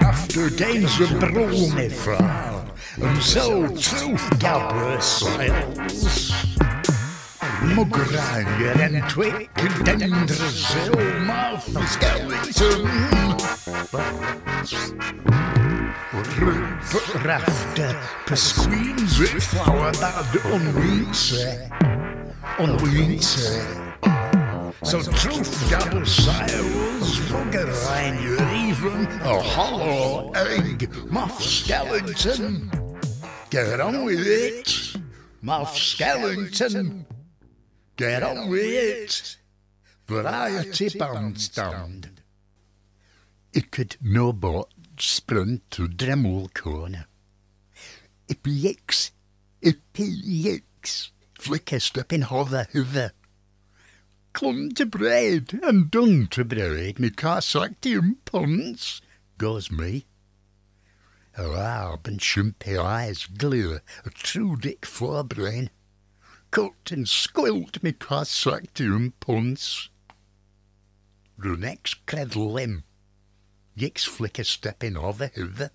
After deze bronnen verhaal, en zo troefdappen slechts. Mokraaier en twikdender zelf, maar verschillen. And. Rafter pesqueens with flower bud unweetse. Unweetse. So truth gabber siles, mugranger even a hollow egg Moff Skellington. Get on with it, Moff Skellington. Get on with it. Variety bandstand. It could no but sprint to Dremel corner. It yicks, it yicks, flickest up in hover hover. Clun to bread and done to bread, me carsactium puns, goes me. Her arb and shumpy eyes glare, a true dick forebrain. Cut and squilt me carsactium puns. Runex credle limb. Yix flicker stepping over hover.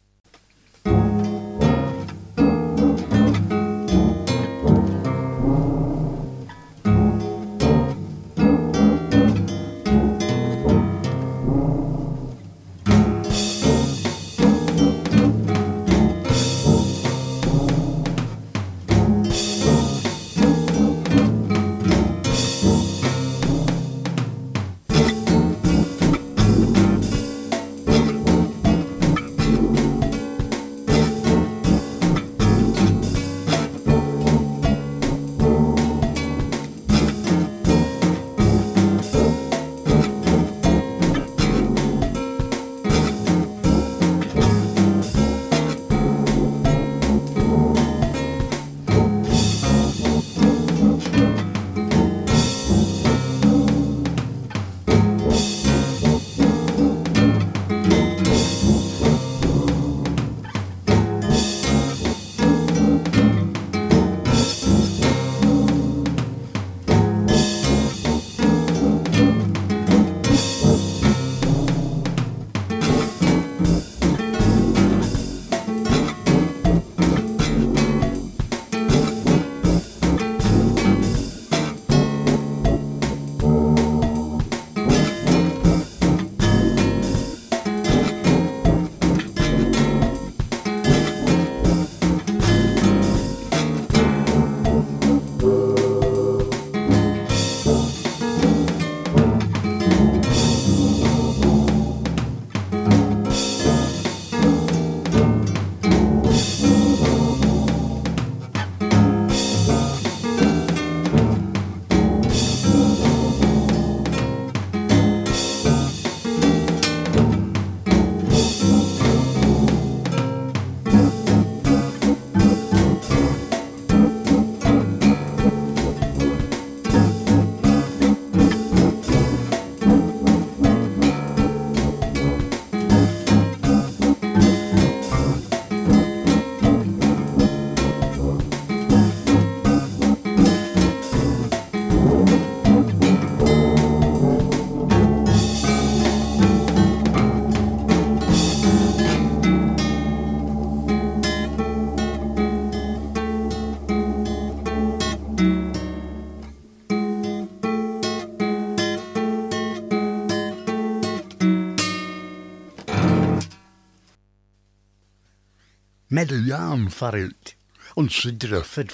Medallion farut, und så druffet.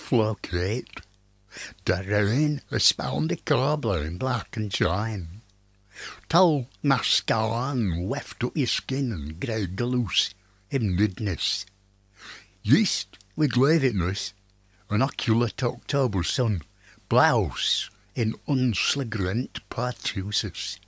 Therein a spound cobbler in black and shine. Tall mascaran weft up your skin and grey galoose in midness. Yeast with glavitness, an oculate October sun, blouse in unsligrent partuses.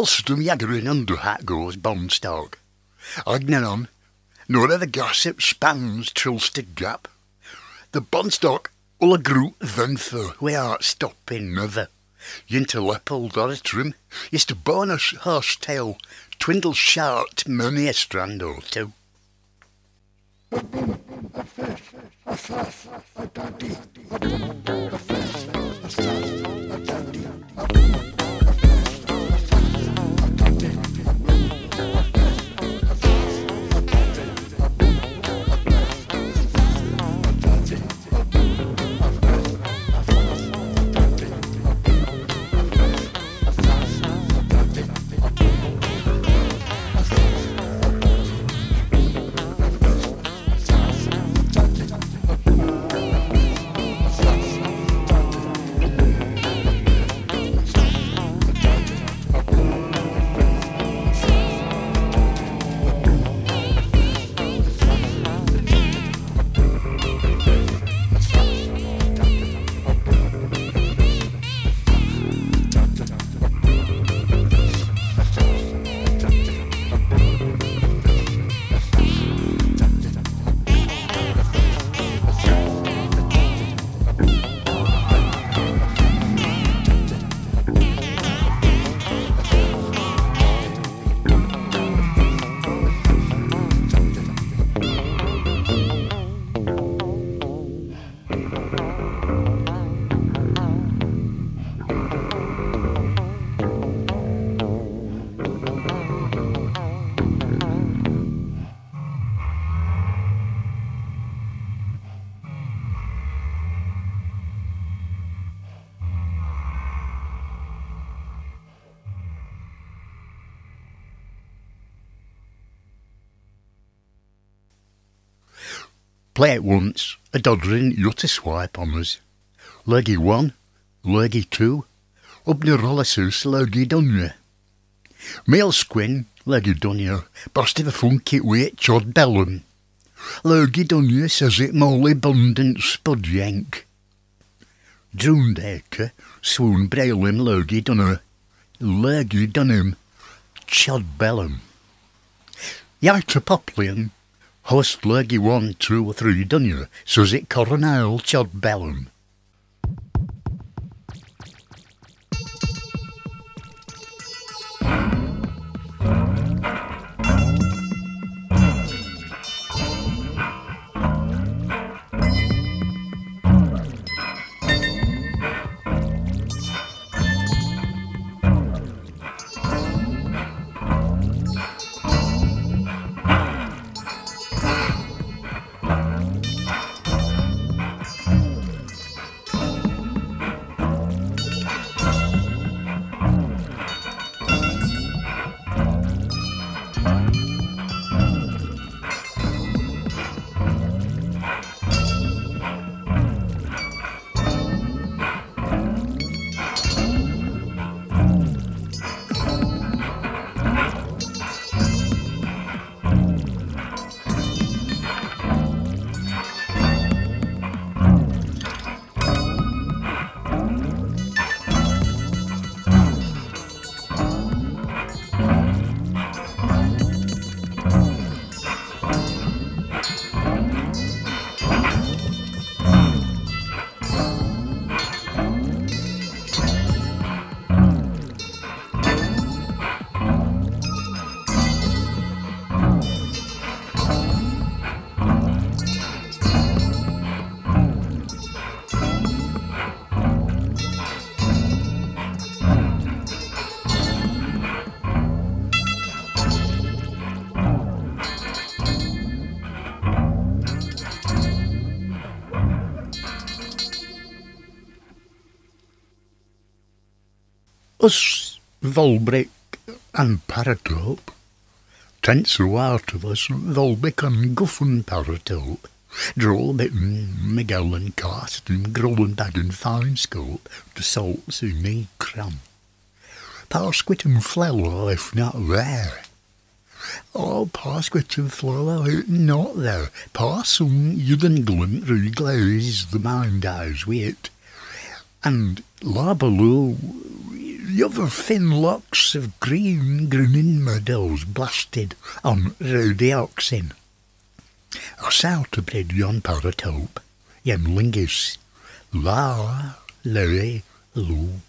Fulstum jaggerin under hat goes Bonstock. Agnanon, nor the gossip spans Trilstead Gap. The Bonstock all a then for we are stopping never. Yinter leopold or a trim, is to bonus horse tail, twindle short money a strand or two. Play it once, a dodderin yut swipe on us. Leggy one, leggy two, ubna rollisus leggy dunya. Male squin, leggy dunya, burst of a funky weight chod bellum. Leggy dunya says it molly abundant spud yank. Droondacre, swoon brailim leggy dunner, leggy dunham, chod bellum. Yartra poplian, Host leggy one, two or three, done you? So's it coronel chod bellum. Us Volbrick and Paratope, Tents out of us Volbrick and Guffin Paratope, Draw bitten Miguel and Carsten, Growling bag and fine scope, The salts in me cram. Parsquit and flower if not there. Oh, Parsquit and flower not there. Parson, you then glint through glaze, the mind eyes wait. And Labaloo The other thin locks of green grinning meadows blasted on rowdy oxen. A south to bred yon paratope, yen lingis, la, lere, loo.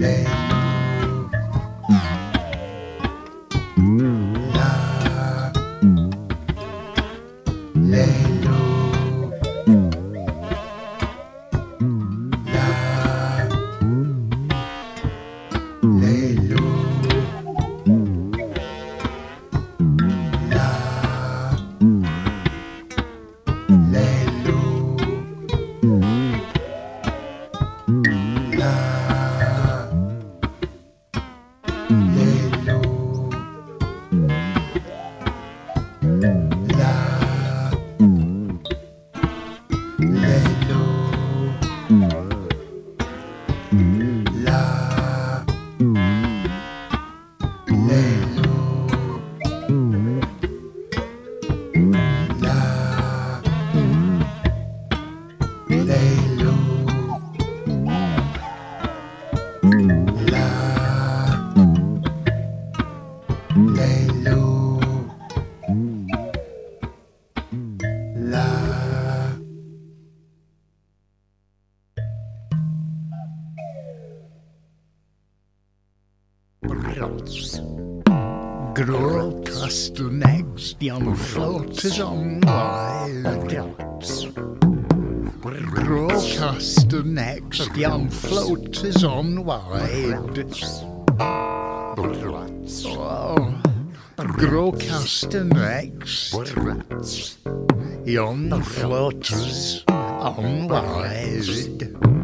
Grow custom eggs, young floaters on wild yachts. Grow custom eggs, young floaters on wide. Oh, grow custom eggs, young floaters on wide.